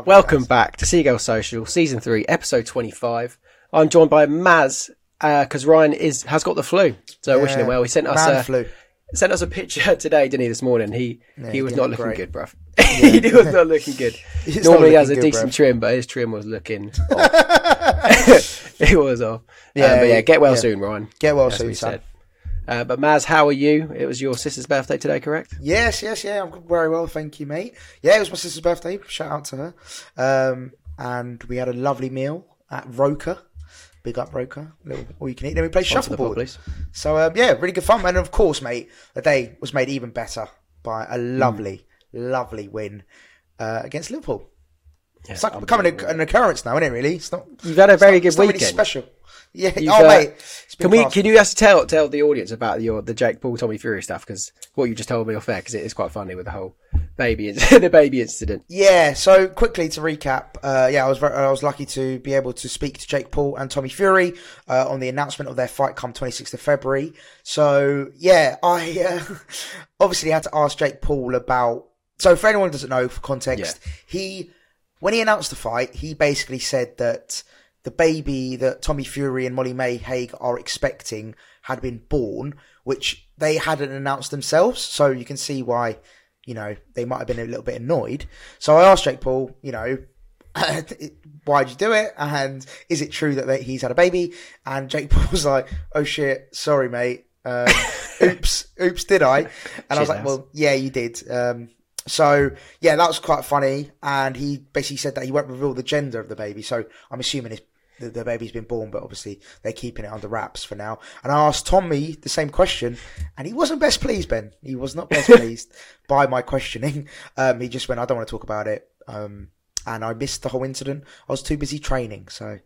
Lovely Welcome guys. back to Seagull Social, Season 3, Episode 25. I'm joined by Maz, uh, because Ryan is has got the flu. So wishing him well. He sent us, a, flu. sent us a picture today, didn't he, this morning? He Yeah, he was didn't looking great. good, bruv. he was not looking good. He's Normally he has a good, decent bruv. trim, but his trim was looking off. it was off. Yeah, Yeah, but yeah, get well yeah. soon, Ryan. Get well soon, we son. Uh, but Maz, how are you? It was your sister's birthday today, correct? Yes, yes, yeah. I'm very well, thank you, mate. Yeah, it was my sister's birthday. Shout out to her. Um, and we had a lovely meal at Roker. Big up Roker. Little all you can eat. Then we played to the shuffleboard. So um, yeah, really good fun. And of course, mate, the day was made even better by a lovely, lovely win uh, against Liverpool. Yeah, It's like becoming a, an occurrence now, isn't it? Really, it's not. You've had a very good not weekend. really special. Yeah. You've, oh, uh, mate. Can we? Can you just tell tell the audience about your the Jake Paul Tommy Fury stuff? Because what you just told me off air, because it is quite funny with the whole baby the baby incident. Yeah, so quickly to recap, uh, yeah, I was very, I was lucky to be able to speak to Jake Paul and Tommy Fury uh, on the announcement of their fight come 26th of February. So yeah, I uh, obviously had to ask Jake Paul about. So for anyone who doesn't know, for context, he when he announced the fight, he basically said that the baby that Tommy Fury and Molly-Mae Hague are expecting had been born, which they hadn't announced themselves. So you can see why, you know, they might have been a little bit annoyed. So I asked Jake Paul, you know, why'd you do it? And is it true that they, he's had a baby? And Jake Paul was like, oh shit, sorry, mate. Um, oops, oops, did I? And I was like, well, yeah, you did. Um, so yeah, that was quite funny. And he basically said that he won't reveal the gender of the baby. So I'm assuming it's, the, the baby's been born, but obviously they're keeping it under wraps for now. And I asked Tommy the same question, and he wasn't best pleased. Ben, he was not best pleased by my questioning. Um, he just went, "I don't want to talk about it." Um, and I missed the whole incident. I was too busy training, so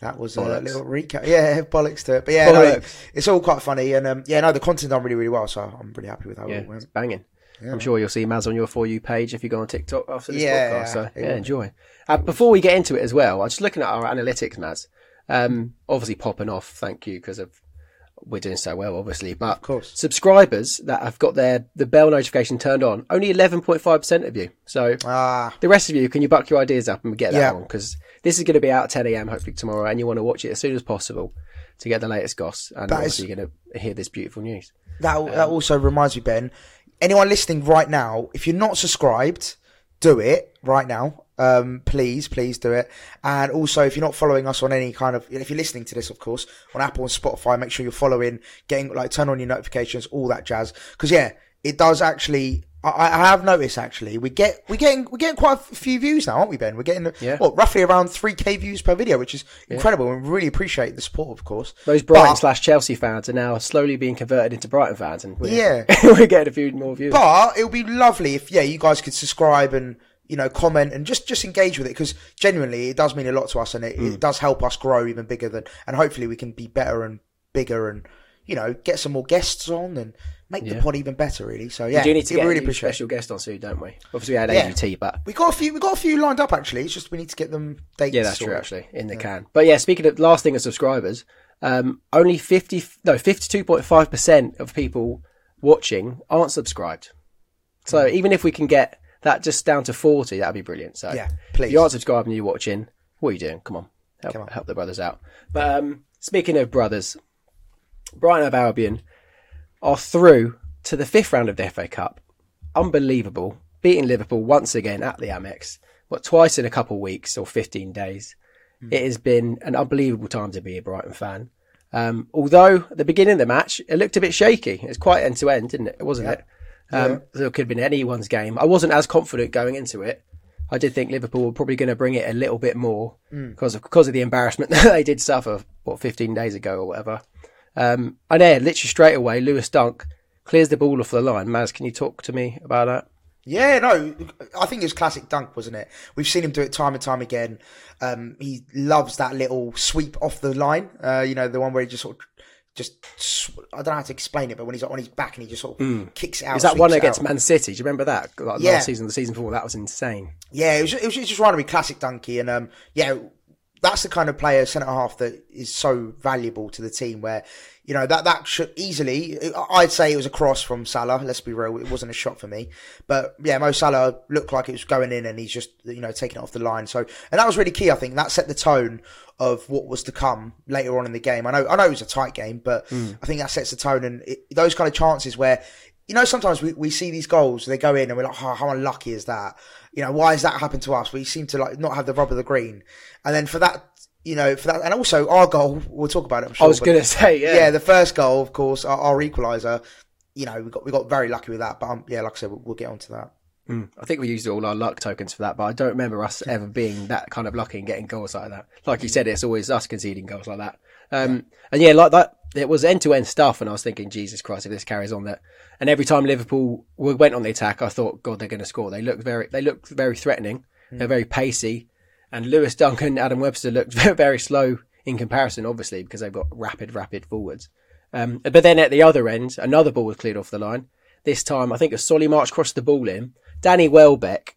that was a little recap. Yeah, bollocks to it. But yeah, no, it's all quite funny. And um, yeah, no, the content done really, really well. So I'm really happy with how Yeah, it it's went. banging. I'm sure you'll see Maz on your for you page if you go on TikTok after this Yeah, podcast. So yeah, enjoy. Uh, before we get into it as well, I was just looking at our analytics, Maz. Um, obviously popping off. Thank you because of we're doing so well, obviously. But of course. subscribers that have got their the bell notification turned on, only 11.5 percent of you. So Ah, the rest of you, can you buck your ideas up and get that Yeah. on? Because this is going to be out at 10 a.m. hopefully tomorrow, and you want to watch it as soon as possible to get the latest goss. And That is- obviously, you're going to hear this beautiful news. That that also reminds me, Ben. Anyone listening right now, if you're not subscribed, do it right now. Um, please, please do it. And also, if you're not following us on any kind of, if you're listening to this, of course, on Apple and Spotify, make sure you're following, getting like turn on your notifications, all that jazz. Because yeah, it does actually. I, I have noticed actually we get we getting we're getting quite a few views now, aren't we, Ben? We're getting Yeah. what roughly around three k views per video, which is incredible. And we really appreciate the support, of course. Those Brighton But- slash Chelsea fans are now slowly being converted into Brighton fans, and we're, Yeah. we're getting a few more views. But it would be lovely if yeah, you guys could subscribe and you know comment and just just engage with it because genuinely it does mean a lot to us and it, Mm. it does help us grow even bigger than and hopefully we can be better and bigger and you know get some more guests on and make the pod even better really. So yeah, we do need to get really a special guest on soon, don't we? Obviously, we had Yeah. AGT, but We got a few. We got a few lined up actually. It's just we need to get them dates. yeah, that's true. Actually, in the can. But yeah, speaking of last thing of subscribers, um, only fifty no fifty two point five percent of people watching aren't subscribed. So Hmm. even if we can get that just down to forty, that'd be brilliant. So Yeah, please. if you aren't subscribed and you're watching, what are you doing? Come on, help, Come on. help the brothers out. But um, speaking of brothers, Brighton of Albion are through to the fifth round of the FA Cup. Unbelievable. Beating Liverpool once again at the Amex. What, twice in a couple of weeks or 15 days. It has been an unbelievable time to be a Brighton fan. Um, although at the beginning of the match, it looked a bit shaky. It was quite end to end, didn't it? Wasn't it? Um, so it could have been anyone's game. I wasn't as confident going into it. I did think Liverpool were probably going to bring it a little bit more because of because of the embarrassment that they did suffer what 15 days ago or whatever. Um, and yeah, literally straight away, Lewis Dunk clears the ball off the line. Maz, can you talk to me about that? Yeah, no, I think it was classic dunk, wasn't it? We've seen him do it time and time again. Um, he loves that little sweep off the line. Uh, you know, the one where he just sort of just I don't know how to explain it, but when he's on his back and he just sort of kicks it out. Is that one against out. Man City? Do you remember that? Like Yeah. last season, the season before, that was insane. Yeah, it was, it was just reminded me classic Donkey, and um, yeah, that's the kind of player centre half that is so valuable to the team. Where you know that that should easily, I'd say it was a cross from Salah. Let's be real, it wasn't a shot for me. But yeah, Mo Salah looked like it was going in, and he's just you know taking it off the line. So and that was really key. I think that set the tone of what was to come later on in the game. I know I know it was a tight game, but Hmm. I think that sets the tone. And it, those kind of chances where you know, sometimes we, we see these goals, they go in and we're like, oh, how unlucky is that? You know, why has that happened to us? We seem to like not have the rub of the green. And then for that, you know, for that, and also our goal, we'll talk about it, sure. I was going to say, yeah. yeah. the first goal, of course, our, our equaliser, you know, we got, we got very lucky with that. But um, yeah, like I said, we'll, we'll get onto that. I think we used all our luck tokens for that, but I don't remember us ever being that kind of lucky and getting goals like that. Like you said, it's always us conceding goals like that. Um, and yeah, like that, it was end to end stuff. And I was thinking, Jesus Christ, if this carries on, that. And every time Liverpool went on the attack, I thought, God, they're going to score. They looked very, they looked very threatening. They're very pacey. And Lewis Duncan, Adam Webster looked very, very slow in comparison, obviously, because they've got rapid, rapid forwards. Um, but then at the other end, another ball was cleared off the line. This time, I think a Solly March crossed the ball in. Danny Welbeck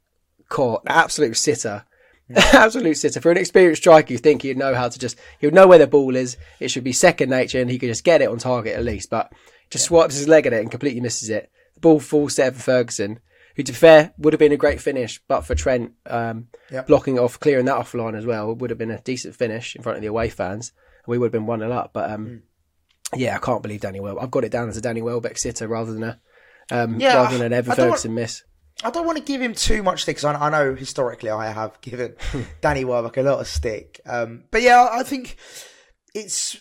caught an absolute sitter. absolute sitter. For an experienced striker, you think he'd know how to just, he would know where the ball is. It should be second nature and he could just get it on target at least. But just swipes his leg at it and completely misses it. The ball falls to Evan Ferguson, who to be fair would have been a great finish, but for Trent um, Yep. blocking it off, clearing that off line as well, it would have been a decent finish in front of the away fans. And we would have been 1 0 up. But um, yeah, I can't believe Danny Welbeck. I've got it down as a Danny Welbeck sitter rather than a um, Yeah, rather than an Evan I don't want- Ferguson miss. I don't want to give him too much stick because I, I know historically I have given Danny Welbeck a lot of stick. Um, but yeah, I think it's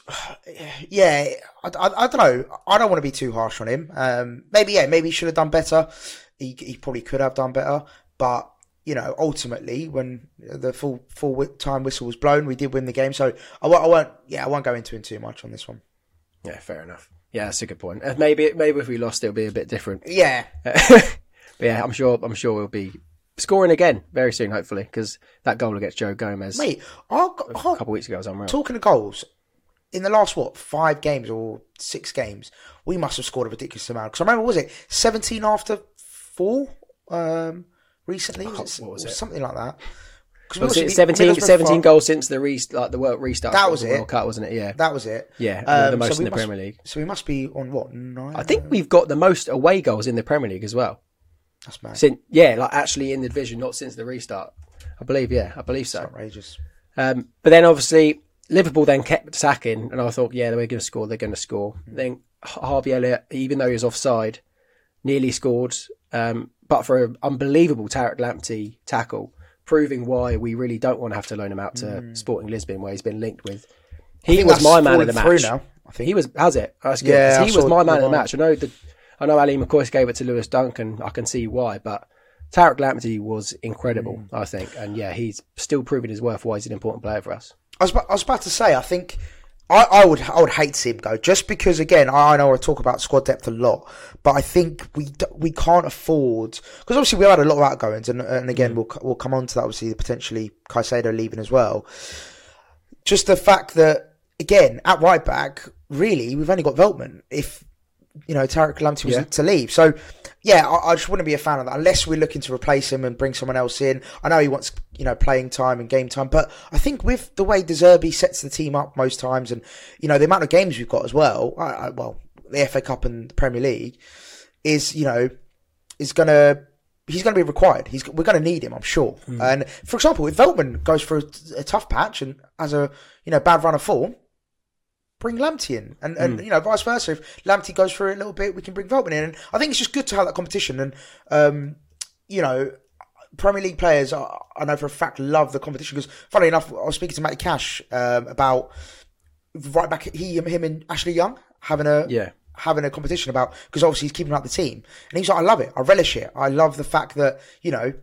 yeah. I, I, I don't know. I don't want to be too harsh on him. Um, maybe yeah. Maybe he should have done better. He he probably could have done better. But you know, ultimately, when the full full time whistle was blown, we did win the game. So I, won't- I won't. Yeah, I won't go into him too much on this one. Yeah, fair enough. Yeah, that's a good point. Uh, maybe maybe if we lost, it'll be a bit different. Yeah, But yeah, I'm sure I'm sure we'll be scoring again very soon, hopefully, because that goal against Joe Gomez mate. Our, a our, couple of weeks ago was unreal. talking of goals, in the last what five games or six games, we must have scored a ridiculous amount. Because I remember, was it seventeen after four um, recently? Was it, what was it? Something like that. Was it 17, 17 goals since the re- like the world restart? That was it. World Cup, wasn't it? Yeah, That was it. yeah, Um, the most so in the must- Premier League. So we must be on what nine? I think we've got the most away goals in the Premier League as well. That's mad. Since yeah, like actually in the division, not since the restart. I believe, yeah, I believe so. outrageous. Um, but then obviously Liverpool then kept attacking, and I thought, yeah, they're going to score. They're going to score. Then Harvey Elliott, even though he was offside, nearly scored, um, but for an unbelievable Tariq Lamptey tackle, proving why we really don't want to have to loan him out to Sporting Lisbon, where he's been linked with. He was my man of the match. now, I think. He was, has it? That's good. Yeah, he was my man of the match. I know the, I know Ally McCoist gave it to Lewis Duncan. I can see why, but Tariq Lamptey was incredible, Mm. I think, and yeah, he's still proving his worth. Why he's an important player for us. I was, about, I was about to say, I think I, I would I would hate to see him go just because again I know I talk about squad depth a lot, but I think we we can't afford because obviously we had a lot of outgoings and and again we'll we'll come on to that obviously potentially Caicedo leaving as well. Just the fact that again at right back really we've only got Veltman if you know Tariq Lamptey was Yeah. to leave so. Yeah, I, I just wouldn't be a fan of that unless we're looking to replace him and bring someone else in. I know he wants, you know, playing time and game time, but I think with the way De Zerbi sets the team up most times, and you know the amount of games we've got as well, I, I, well, the FA Cup and the Premier League is, you know, is gonna he's going to be required. He's we're going to need him, I'm sure. Hmm. And for example, if Veltman goes for a, a tough patch and has a you know bad run of form, bring Lamptey in, and, and you know vice versa. If Lamptey goes through it a little bit, we can bring Veltman in. And I think it's just good to have that competition. And um, you know, Premier League players, I, I know for a fact, love the competition because, funny enough, I was speaking to Matty Cash um, about right back he him and Ashley Young having a Yeah. having a competition about because obviously he's keeping up the team, and he's like, I love it, I relish it, I love the fact that you know.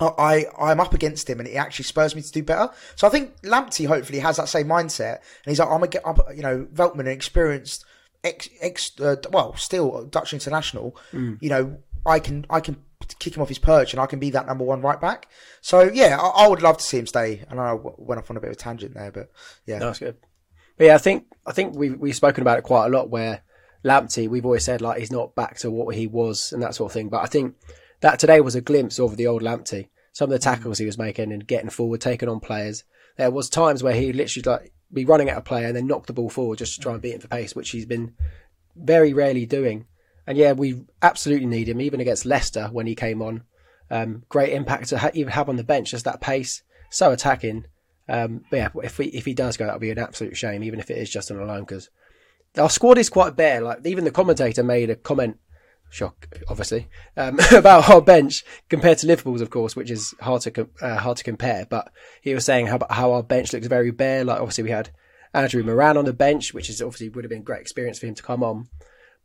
I I'm up against him, and it actually spurs me to do better. So I think Lamptey hopefully has that same mindset, and he's like, I'm gonna get up. You know, Veltman, an experienced ex, ex uh, well, still Dutch international. You know, I can I can kick him off his perch, and I can be that number one right back. So yeah, I, I would love to see him stay. And I know I went off on a bit of a tangent there, but yeah, No, that's good. But yeah, I think I think we've we've spoken about it quite a lot. Where Lamptey, we've always said like he's not back to what he was and that sort of thing. But I think that today was a glimpse of the old Lamptey. Some of the tackles he was making and getting forward, taking on players. there was times where he literally like be running at a player and then knock the ball forward just to try and beat him for pace, which he's been very rarely doing. And yeah, we absolutely need him, even against Leicester when he came on. Um, great impact to ha- even have on the bench, just that pace, so attacking. Um, but yeah, if we if he does go, that'll be an absolute shame, even if it is just on a loan, because our squad is quite bare. Like even the commentator made a comment, shock obviously, um, about our bench compared to Liverpool's, of course, which is hard to uh, hard to compare. But he was saying how how our bench looks very bare. Like obviously we had Andrew Moran on the bench, which is obviously would have been a great experience for him to come on.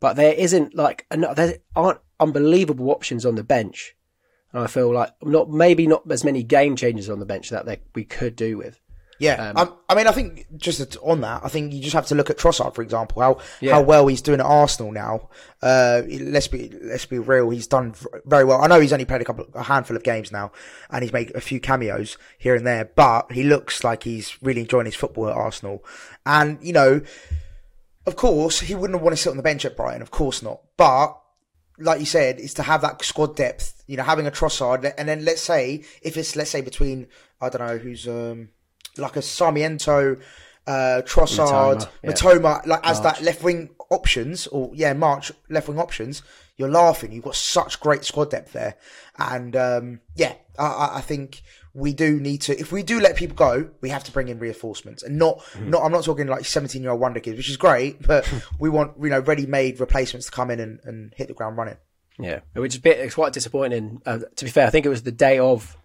But there isn't like there aren't unbelievable options on the bench. And I feel like not maybe not as many game changers on the bench that they, we could do with. Yeah, um, I mean, I think just on that, I think you just have to look at Trossard, for example, how Yeah. how well he's doing at Arsenal now. Uh, let's be let's be real, he's done very well. I know he's only played a couple, a handful of games now, and he's made a few cameos here and there, but he looks like he's really enjoying his football at Arsenal. And you know, of course, he wouldn't want to sit on the bench at Brighton, of course not. But like you said, is to have that squad depth. You know, having a Trossard, and then let's say if it's let's say between I don't know who's um like a Sarmiento, uh, Trossard, Mitoma, yeah. Mitoma, like as March. that left wing options, or yeah, March left wing options. You're laughing. You've got such great squad depth there, and um, yeah, I, I- think we do need to. If we do let people go, we have to bring in reinforcements, and not Mm-hmm. not. I'm not talking like 17 year old wonder kids, which is great, but we want you know ready made replacements to come in and, and hit the ground running. Yeah, which is a bit it's quite disappointing. Uh, to be fair, I think it was the day of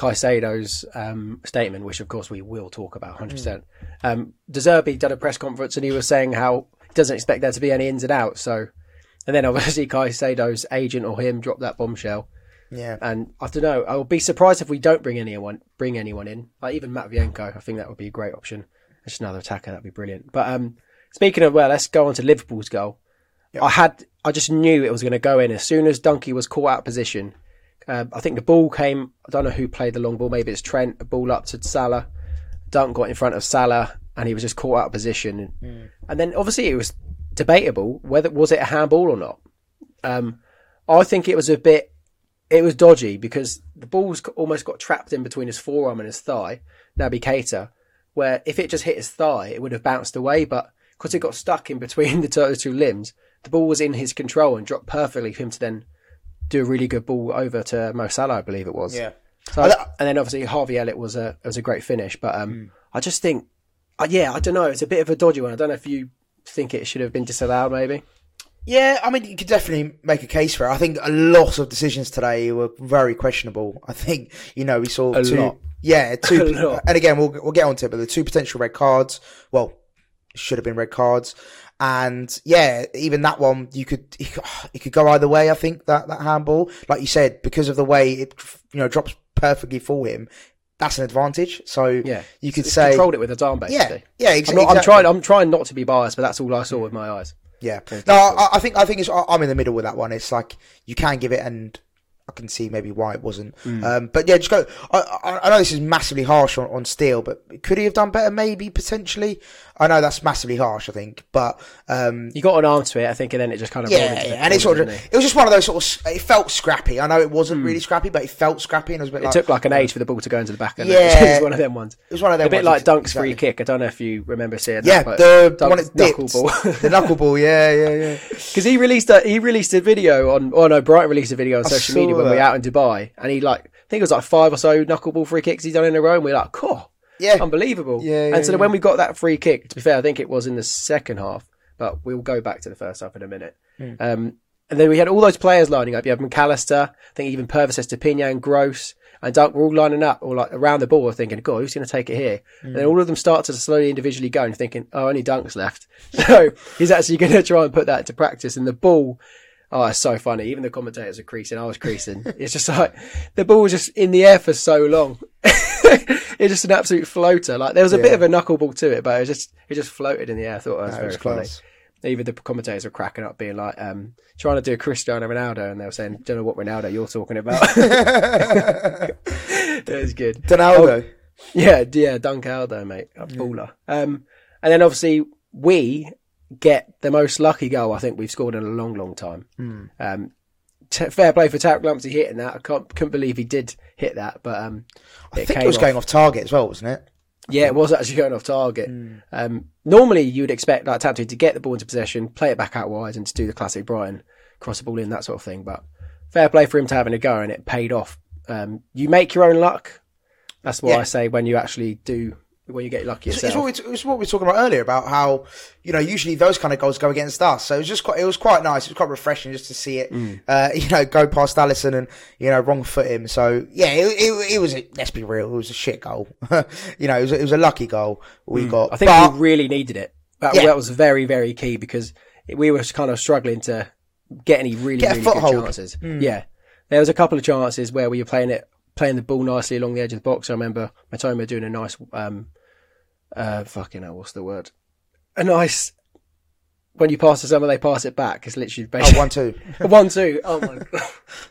Caicedo's um, statement, which of course we will talk about 100. percent um, De Zerbi did a press conference and he was saying how he doesn't expect there to be any ins and outs. So, and then obviously Caicedo's agent or him dropped that bombshell. Yeah, And I don't know. I would be surprised if we don't bring anyone bring anyone in, like even Matvienko. I think that would be a great option. Just another attacker, that'd be brilliant. But um, speaking of well, let's go on to Liverpool's goal. I had, I just knew it was going to go in as soon as Donkey was caught out of position. Um, I think the ball came. I don't know who played the long ball. Maybe it's Trent. A ball up to Salah. Dunk got in front of Salah, and he was just caught out of position. And then obviously it was debatable whether was it a handball or not. Um, I think it was a bit it was dodgy because the ball's almost got trapped in between his forearm and his thigh, Naby Keita, where if it just hit his thigh, it would have bounced away. But because it got stuck in between the two limbs, the ball was in his control and dropped perfectly for him to then do a really good ball over to Mo Salah, I believe it was. yeah. So, and then obviously Harvey Elliott was a was a great finish, but um, Hmm. I just think, uh, yeah, I don't know, it's a bit of a dodgy one. I don't know if you think it should have been disallowed, maybe. Yeah, I mean, you could definitely make a case for it. I think a lot of decisions today were very questionable. I think, you know, we saw A two, lot. yeah, two, and again, we'll, we'll get onto it, but the two potential red cards, well, should have been red cards. And yeah, even that one, you could, it could, go either way. I think that, that handball, like you said, because of the way it, you know, drops perfectly for him, that's an advantage. So Yeah, you could It's say, controlled it with his arm, basically. yeah, yeah, ex- I'm, not, I'm trying. I'm trying not to be biased, but that's all I saw mm. with my eyes. Yeah. No, I, I think I think it's I'm in the middle with that one. It's like you can give it, and I can see maybe why it wasn't. Um, but yeah, just go. I, I, I know this is massively harsh on, on Steele, but could he have done better? Maybe potentially. I know that's massively harsh. I think, but um, You got an arm to it, I think, and then it just kind of yeah, into yeah, and it sort of it was just one of those sort of. It felt scrappy. I know it wasn't really scrappy, but it felt scrappy, and it was a bit It like took like an age for the ball to go into the back. Yeah. it was one of them ones. it was one of them. A bit ones, like Dunk's free kick. I don't know if you remember seeing that. Yeah, that. but the Dunk's one it knuckleball. the knuckleball. Yeah, yeah, yeah. Because he released a he released a video on. Oh no, Brighton released a video on social media when we were out in Dubai, and he like I think it was like five or so knuckleball free kicks he's done in a row, and we are like, cool, Yeah. unbelievable. Yeah, yeah, and so yeah. when we got that free kick, to be fair, I think it was in the second half, but we'll go back to the first half in a minute. Hmm. Um, and then we had all those players lining up. You have McAllister, I think even Pervis Estupiñán, Gross, and Dunk were all lining up, all like around the ball, thinking, "God, who's going to take it here?" And then all of them start to slowly individually go and thinking, "Oh, only Dunk's left." So he's actually going to try and put that into practice. And the ball, oh, it's so funny. Even the commentators are creasing. I was creasing. it's just like the ball was just in the air for so long. it's just an absolute floater. Like there was a bit of a knuckleball to it, but it was just it just floated in the air. I thought that was That very was funny. Even the commentators were cracking up, being like, um, trying to do a Cristiano Ronaldo, and they were saying, "Don't know what Ronaldo you're talking about." it was good. Donaldo. Yeah, yeah, Dunk Aldo, mate, a baller. Um, and then obviously we get the most lucky goal I think we've scored in a long, long time. Um, t- fair play for Tariq Lamptey hitting that. I can't, couldn't believe he did hit that, but um, I it think it was off. going off target as well, wasn't it? Yeah, it was actually going off target. Hmm. Um, normally, you would expect like Taptu to get the ball into possession, play it back out wide, and to do the classic Brian cross the ball in that sort of thing. But fair play for him to having a go, and it paid off. Um, you make your own luck. That's what Yeah. I say when you actually do when you get lucky It's, it's, what we, it's what we were talking about earlier about how you know usually those kind of goals go against us. So it was just quite it was quite nice. It was quite refreshing just to see it. Mm. Uh, you know, go past Alisson and you know wrong foot him. So yeah, it, it, it was. A, let's be real. It was a shit goal. you know, it was, a- it was a lucky goal we got. Mm. I think but, we really needed it. That, Yeah. that was very, very key because we were kind of struggling to get any really, Get really good foothold. Chances. Yeah, there was a couple of chances where we were playing it, playing the ball nicely along the edge of the box. I remember Mitoma doing a nice, um, uh, fucking hell, what's the word? A nice. When you pass to someone, they pass it back. It's literally oh, basically one one, two. Oh my god.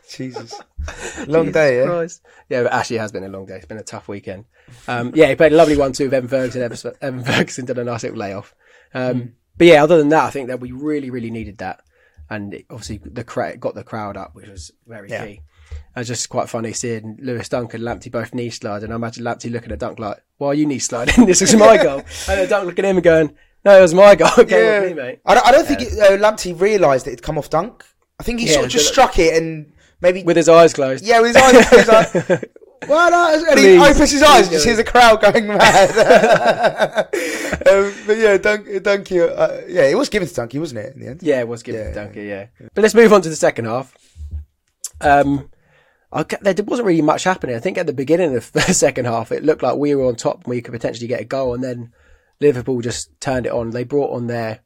Jesus, long Jesus day. Yeah. Yeah, but actually, it has been a long day. It's been a tough weekend. Um, yeah, he played a lovely one too with Evan Ferguson. Evan, Ferguson did a nice little layoff. Um, But yeah, other than that, I think that we really, really needed that, and it obviously the cra- got the crowd up, which was very Yeah. key. It was just quite funny seeing Lewis Dunk and Lamptey both knee slide, and I imagine Lamptey looking at Dunk like, "Why are you knee sliding? this is my goal." and then Dunk looking at him and going, "No, it was my goal. Off me, mate." I don't, I don't think it, uh, Lamptey realised it'd come off dunk. I think he Yeah, sort of just but- struck it and maybe With his eyes closed. yeah with his eyes. he was like, well, no, and he Please, opens his eyes and just hears the crowd going mad. um, but yeah, Dunk, Dunky, uh, yeah, it was given to Dunky, wasn't it? In the end, Yeah, it was given Yeah, to Duncan, yeah. But let's move on to the second half. Um, There wasn't really much happening. I think at the beginning of the second half, it looked like we were on top and we could potentially get a goal, and then Liverpool just turned it on. They brought on their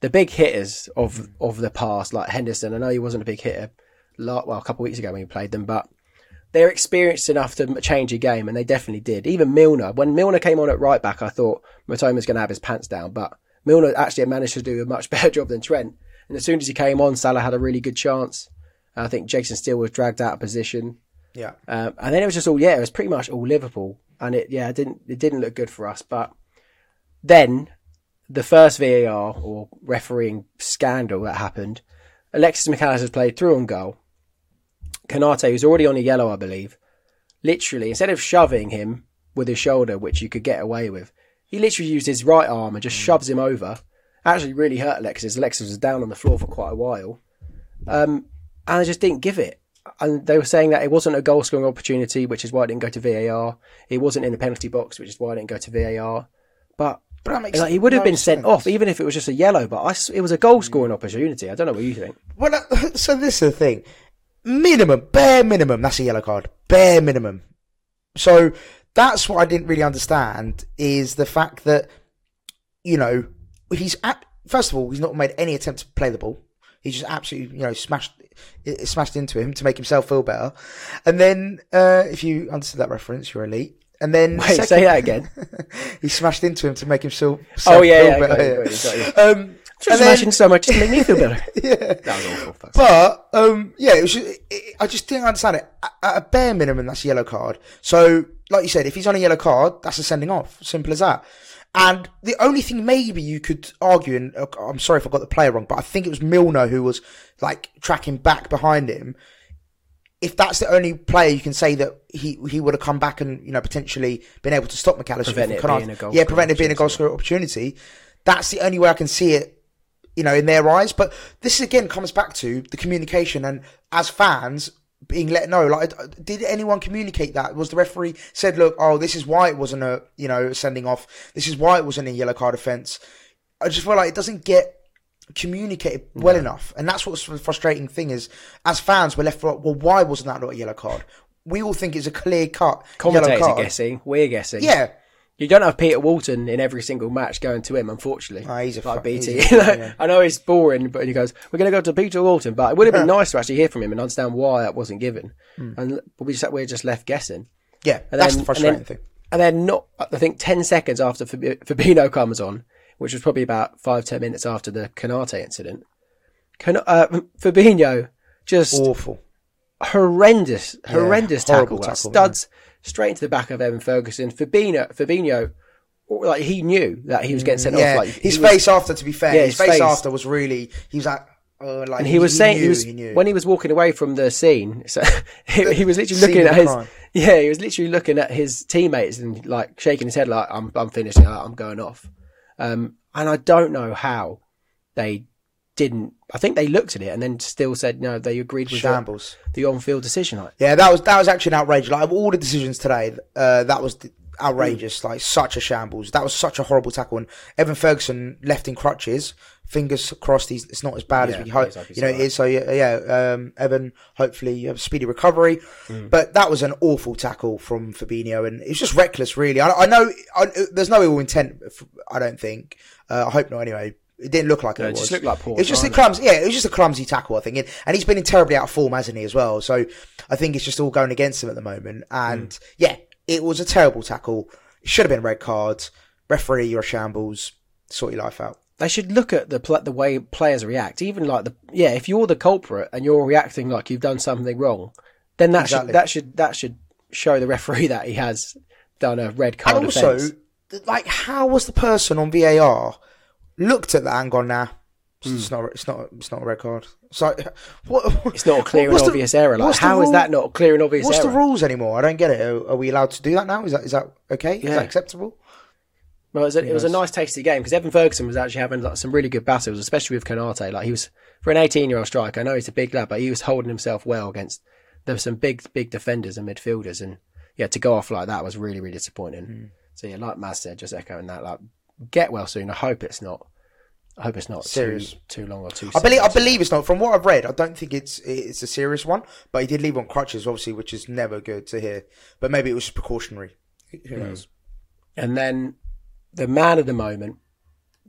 the big hitters of of the past, like Henderson. I know he wasn't a big hitter, well, a couple of weeks ago when we played them, but they're experienced enough to change a game, and they definitely did. Even Milner, when Milner came on at right back, I thought Mitoma's going to have his pants down, but Milner actually managed to do a much better job than Trent. And as soon as he came on, Salah had a really good chance. I think Jason Steele was dragged out of position, yeah, um, and then it was just all yeah, it was pretty much all Liverpool, and it yeah, it didn't it didn't look good for us. But then the first VAR or refereeing scandal that happened, Alexis McAllister's played through on goal. Konaté, who's already on a yellow, I believe, literally instead of shoving him with his shoulder, which you could get away with, he literally used his right arm and just shoves him over. Actually, really hurt Alexis. Alexis was down on the floor for quite a while, um, and I just didn't give it. And they were saying that it wasn't a goal scoring opportunity, which is why it didn't go to VAR. It wasn't in the penalty box, which is why it didn't go to VAR. But but that makes like, he would have no been sent sense. off, even if it was just a yellow. But I it was a goal scoring opportunity. I don't know what you think. Well, uh, so this is the thing. Minimum, bare minimum, that's a yellow card. Bare minimum. So that's what I didn't really understand is the fact that, you know, he's at, first of all, he's not made any attempt to play the ball. He just absolutely, you know, smashed it, it smashed into him to make himself feel better. And then, uh, if you understood that reference, you're elite. And then, Wait, second- say that again. he smashed into him to make himself. Oh, yeah, feel yeah, got better, you, got you, Um, Just and then- so much to make me feel better. yeah. That was awful. fuck. But um, yeah, it was just, it, it- I just didn't understand it. At, at a bare minimum, that's a yellow card. So, like you said, if he's on a yellow card, that's a sending off. Simple as that. And the only thing maybe you could argue, and uh, I'm sorry if I got the player wrong, but I think it was Milner who was like tracking back behind him. If that's the only player you can say that he he would have come back and you know potentially been able to stop McAllister Prevent it being a goal yeah, scoring prevent it being a goal scoring opportunity. That's the only way I can see it you know, in their eyes. But this again comes back to the communication and as fans being let know. Like, did anyone communicate that? Was the referee said, "Look, oh, this is why it wasn't a you know sending off. This is why it wasn't a yellow card offence." I just feel like it doesn't get communicated well enough, and that's what's the frustrating thing is. As fans, we're left. Well, why wasn't that not a yellow card? We all think it's a clear cut yellow Commentators are guessing. We're guessing. Yeah, You don't have Peter Walton in every single match going to him, unfortunately. Ah, he's a like BT. he's a- yeah. I know he's boring, but he goes, "We're going to go to Peter Walton," but it would have been nice to actually hear from him and understand why that wasn't given. And we just we're just left guessing. yeah, And that's then- the frustrating and then, thing. And then not, I think, 10 seconds after Fab- Fabinho comes on, which was probably about five, 10 minutes after the Konaté incident, Can- uh, Fabinho just Awful. horrendous, horrendous horrible tackle. tackle, Studs straight into the back of Evan Ferguson. Fabinho, Fabinho, like he knew that he was getting sent Yeah, off. Like his he was- face after, to be fair, Yeah, his, his face, face. after was really. He was like, Uh, like and he was saying knew, he was knew. when he was walking away from the scene. So he, he was literally looking at his crime. yeah, he was literally looking at his teammates and like shaking his head like I'm I'm finishing, I'm going off. Um, and I don't know how they didn't. I think they looked at it and then still said no. They agreed with the, shambles. the on-field decision. Like, Yeah, that was that was actually an outrage. Like of all the decisions today, uh, that was the- outrageous. Like such a shambles. That was such a horrible tackle. And Evan Ferguson left in crutches. Fingers crossed, he's it's not as bad Yeah, as we hope. he's You know, it alright. is. So yeah, yeah um, Evan, hopefully you have a speedy recovery. Mm. But that was an awful tackle from Fabinho, and it's just reckless. Really, I, I know I, there's no ill intent. I don't think. Uh, I hope not. Anyway, it didn't look like it, No, it was. just looked like poor It's just a clumsy. Yeah, it was just a clumsy tackle. I think, and, and he's been in terribly out of form, hasn't he, as well? So I think it's just all going against him at the moment. And hmm. yeah, it was a terrible tackle. It should have been a red card. Referee, you're a shambles. Sort your life out. they should look at the pl- the way players react. Even like the yeah, if you're the culprit and you're reacting like you've done something wrong, then that Exactly. should that should that should show the referee that he has done a red card And also, offence. like, how was the person on VAR looked at that and gone, nah, it's, it's not. It's not. It's not a red card. So, what? It's not a clear and the- obvious error. Like, how is that not a clear and obvious error? What's error? the rules anymore? I don't get it. Are, are we allowed to do that now? Is that is that okay? Is that acceptable? Well, it was a, it was a nice, tasty game because Evan Ferguson was actually having like, some really good battles, especially with Konaté. Like he was for an 18 year old striker. I know he's a big lad, but he was holding himself well against there were some big, big defenders and midfielders, and yeah, to go off like that was really, really disappointing. Hmm. So yeah, like Maz said, just echoing that, like get well soon. I hope it's not. I hope it's not Serious. too too long or too. I believe. I believe it's not. From what I've read, I don't think it's it's a serious one. But he did leave on crutches, obviously, which is never good to hear. But maybe it was just precautionary. Who knows? And then the man of the moment,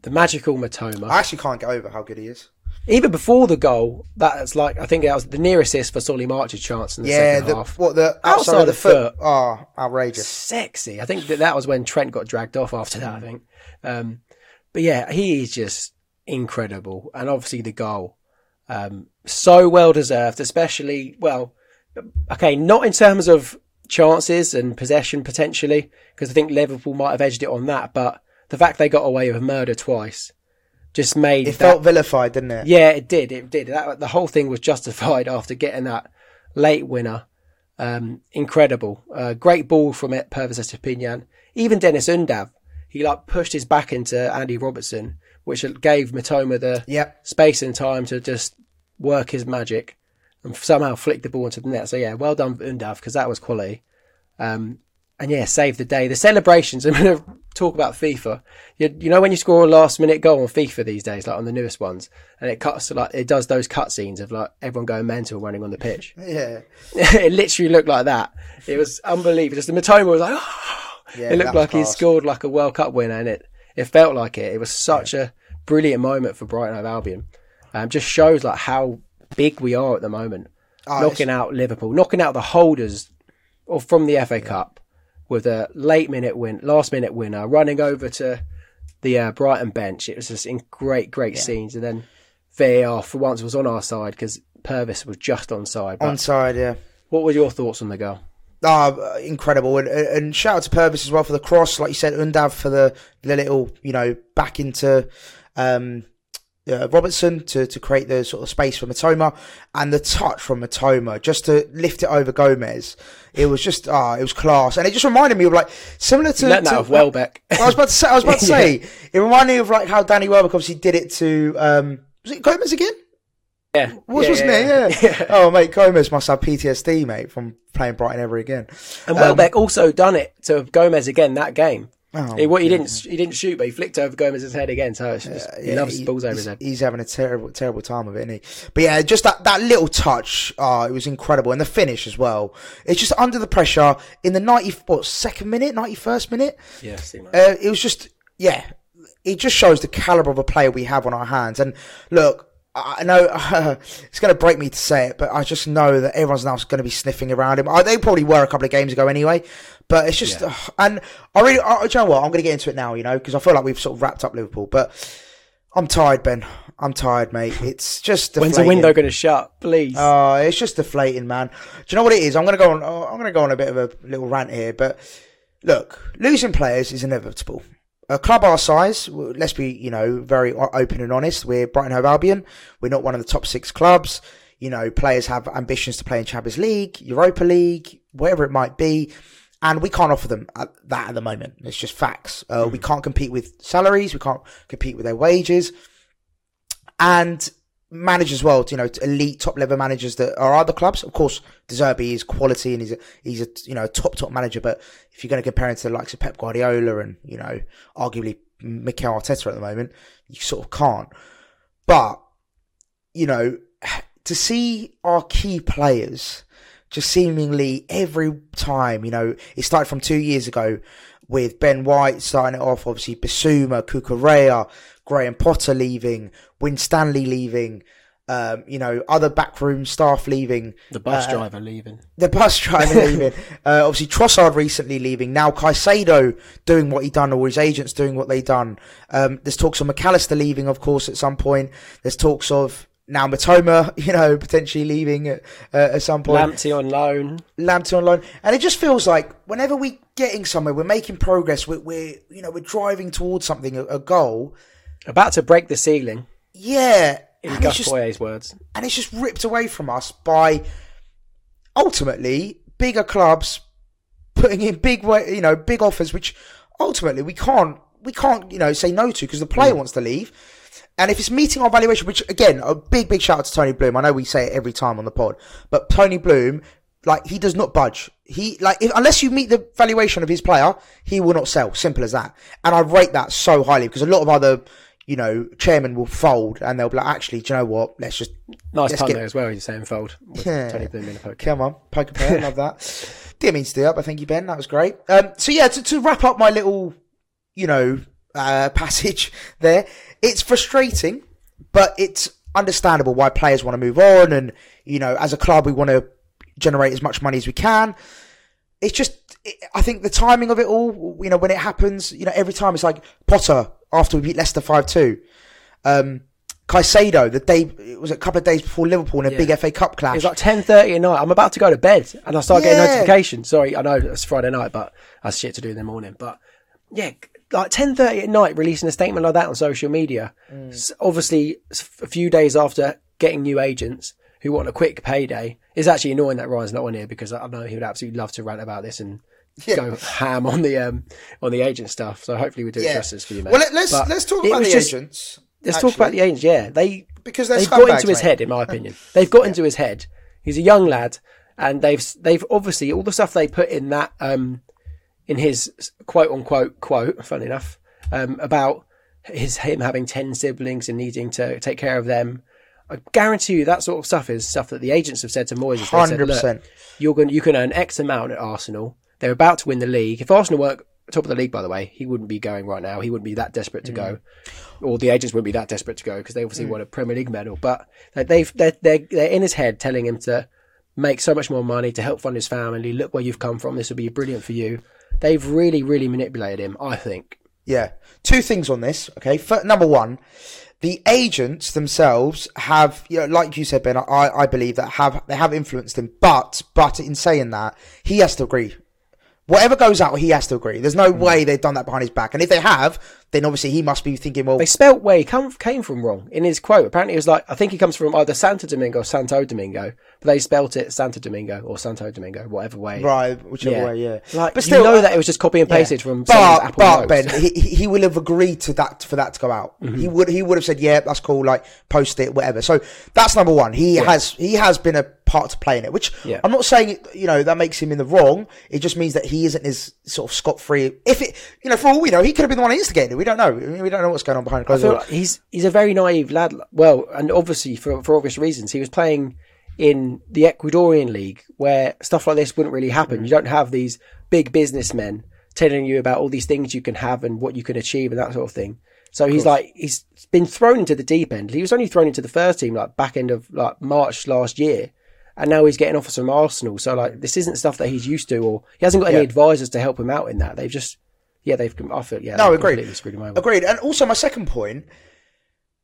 the magical Mitoma. I actually can't get over how good he is. Even before the goal, that's like I think that was the near assist for Solly March's chance in the Yeah, second the, half. what the outside, Outside of the the foot? Oh, outrageous! Sexy. I think that that was when Trent got dragged off after that. I think. Um, but yeah, he is just incredible, and obviously the goal, um, so well deserved. Especially well, okay, not in terms of chances and possession potentially, because I think Liverpool might have edged it on that, but the fact they got away with murder twice just made It that felt vilified, didn't it? yeah, it did. It did. That the whole thing was justified after getting that late winner. Um, incredible. Uh, great ball from it, Pervis Estupiñán. Even Deniz Undav, he like pushed his back into Andy Robertson, which gave Mitoma the Yep. space and time to just work his magic and somehow flick the ball into the net. So yeah, well done Undav because that was quality. Um, and yeah, save the day. The celebrations. I'm going to talk about FIFA. You, you know when you score a last minute goal on FIFA these days, like on the newest ones, and it cuts like it does those cutscenes of like everyone going mental running on the pitch. Yeah. it literally looked like that. It was unbelievable. Just the Mitoma was like, Yeah, it looked like he scored like a World Cup winner, and it it felt like it. It was such a brilliant moment for Brighton of Albion. Um, just shows like how big we are at the moment, Oh, knocking out Liverpool, knocking out the holders of from the FA Cup with a late minute win, last minute winner, running over to the uh, Brighton bench. It was just in great, great scenes, and then VAR for once was on our side because Pervis was just on side. On side, yeah. what were your thoughts on the goal? Ah, incredible. And, and shout out to Pervis as well for the cross. Like you said, Undav for the, the little, you know, back into um, uh, Robertson to, to create the sort of space for Mitoma and the touch from Mitoma just to lift it over Gomez. It was just, ah, it was class. And it just reminded me of like, similar to. Let that to- of Welbeck. I was about to say, I was about to say, it reminded me of like how Danny Welbeck obviously did it to, um, was it Gomez again? Yeah, Was, yeah, wasn't yeah, it? yeah. Yeah. Oh, mate, Gomez must have PTSD, mate, from playing Brighton ever again. And Welbeck also done it to Gomez again that game. Oh, he, what, he didn't he didn't shoot, but he flicked over Gomez's head again. So it's just, he loves he- balls over his head. He's having a terrible, terrible time of it, isn't he? But yeah, just that, that little touch, oh, it was incredible, and the finish as well. It's just under the pressure in the ninety, what second minute, ninety first minute. Yeah. Uh, it was just, yeah, it just shows the caliber of a player we have on our hands. And look, I know it's going to break me to say it, but I just know that everyone's now going to be sniffing around him. Uh, They probably were a couple of games ago anyway, but it's just, uh, and I really, uh, do you know what? I'm going to get into it now, you know, because I feel like we've sort of wrapped up Liverpool, but I'm tired, Ben. I'm tired, mate. It's just When's the window going to shut? Please. Oh, it's just deflating, man. Do you know what it is? I'm gonna go on. I'm gonna go on a bit of a little rant here, but look, losing players is inevitable. A club our size, let's be, you know, very open and honest. We're Brighton Hove Albion. We're not one of the top six clubs. You know, players have ambitions to play in Champions League, Europa League, whatever it might be. And we can't offer them at that at the moment. It's just facts. Uh, We can't compete with salaries. We can't compete with their wages. And managers well, you know, elite top level managers that are other clubs. Of course, De Zerbi is quality and he's a, he's a, you know, a top, top manager. But if you're going to compare him to the likes of Pep Guardiola and, you know, arguably Mikel Arteta at the moment, you sort of can't. But, you know, to see our key players just seemingly every time, you know, it started from two years ago with Ben White starting it off, obviously Bissouma, Cucurella, Graham Potter leaving, Winstanley leaving, um, you know, other backroom staff leaving, The bus driver leaving. the bus driver leaving, uh, obviously Trossard recently leaving, now Caicedo doing what he done, or his agents doing what they done. Um, there's talks of McAllister leaving, of course, at some point. There's talks of now Mitoma, you know, potentially leaving at, uh, at some point. Lamptey on loan. Lamptey on loan, and it just feels like whenever we're getting somewhere, we're making progress. We're, we're you know we're driving towards something, a, a goal. About to break the ceiling, Yeah, in and Gus just Poyet's words. and it's just ripped away from us by ultimately bigger clubs putting in big you know big offers, which ultimately we can't we can't you know say no to because the player wants to leave. And if it's meeting our valuation, which again, a big, big shout out to Tony Bloom. I know we say it every time on the pod, but Tony Bloom, like, he does not budge. He, like, if, unless you meet the valuation of his player, he will not sell. Simple as that. And I rate that so highly because a lot of other, you know, chairmen will fold and they'll be like, actually, do you know what? Let's just, Nice Let's pun get- there as well. He's saying fold. With Yeah. Tony Bloom in a poke. come on, poker player, love that. Didn't mean to do that, but thank you, Ben. That was great. Um, so yeah, to, to wrap up my little, you know, uh, passage there, it's frustrating, but it's understandable why players want to move on, and you know, as a club, we want to generate as much money as we can. It's just, it, I think the timing of it all, you know, when it happens, you know, every time it's like Potter after we beat Leicester five two. Um, Caicedo, the day it was a couple of days before Liverpool in a big FA Cup clash. It's like ten thirty at night. I'm about to go to bed, and I start Yeah. getting notifications. Sorry, I know it's Friday night, but I have shit to do in the morning. But yeah, like ten thirty at night, releasing a statement like that on social media. S- Obviously, a few days after getting new agents who want a quick payday, it's actually annoying that Ryan's not on here because I know he would absolutely love to rant about this and. Go ham on the um on the agent stuff. So hopefully we do it Yeah. justice for you, mate. Well, let, let's But let's talk about the just- agents. Let's talk about the agents. Yeah, they because they've got into his mate. head, in my opinion. They've got into his head. He's a young lad, and they've they've obviously all the stuff they put in that um in his quote unquote quote, funny enough, um about his him having ten siblings and needing to take care of them. I guarantee you that sort of stuff is stuff that the agents have said to Moisés. Hundred percent. you're going you can earn X amount at Arsenal. They're about to win the league. If Arsenal weren't top of the league, by the way, he wouldn't be going right now. He wouldn't be that desperate to go, or the agents wouldn't be that desperate to go because they obviously want a Premier League medal. But they- they've they're, they're they're in his head telling him to make so much more money to help fund his family. Look where you've come from. This will be brilliant for you. They've really really manipulated him. I think. Yeah. Two things on this. Okay. Fir- number one, the agents themselves have, you know, like you said, Ben, I, I believe that have they have influenced him. But but in saying that, he has to agree. Whatever goes out, he has to agree. There's no hmm. way they've done that behind his back. And if they have, then obviously he must be thinking, well, They spelt where he come, came from wrong in his quote. Apparently, it was like I think he comes from either Santo Domingo or Santo Domingo, but they spelt it Santo Domingo or Santo Domingo, whatever way. right, whichever way, yeah. Like, but you know that it was just copy and pasted from someone's but Apple but Notes. Ben, he, he will have agreed to that for that to go out. Mm-hmm. He would he would have said, yeah, that's cool, like post it, whatever. So that's number one. He has he has been a part to play in it, which Yeah. I'm not saying you know that makes him in the wrong. It just means that he isn't as sort of scot free. If it, you know, for all we know, he could have been the one instigating it. We don't know. We don't know what's going on behind closed doors. like he's he's a very naive lad. Well, and obviously for for obvious reasons, he was playing in the Ecuadorian league where stuff like this wouldn't really happen. Mm. You don't have these big businessmen telling you about all these things you can have and what you can achieve and that sort of thing. So he's like he's been thrown into the deep end. He was only thrown into the first team like back end of like March last year. And now he's getting offers from Arsenal. So like this isn't stuff that he's used to or he hasn't got any Yeah. advisors to help him out in that. They've just yeah, they've I feel yeah, No, agreed. screwed him over. Agreed. And also, my second point: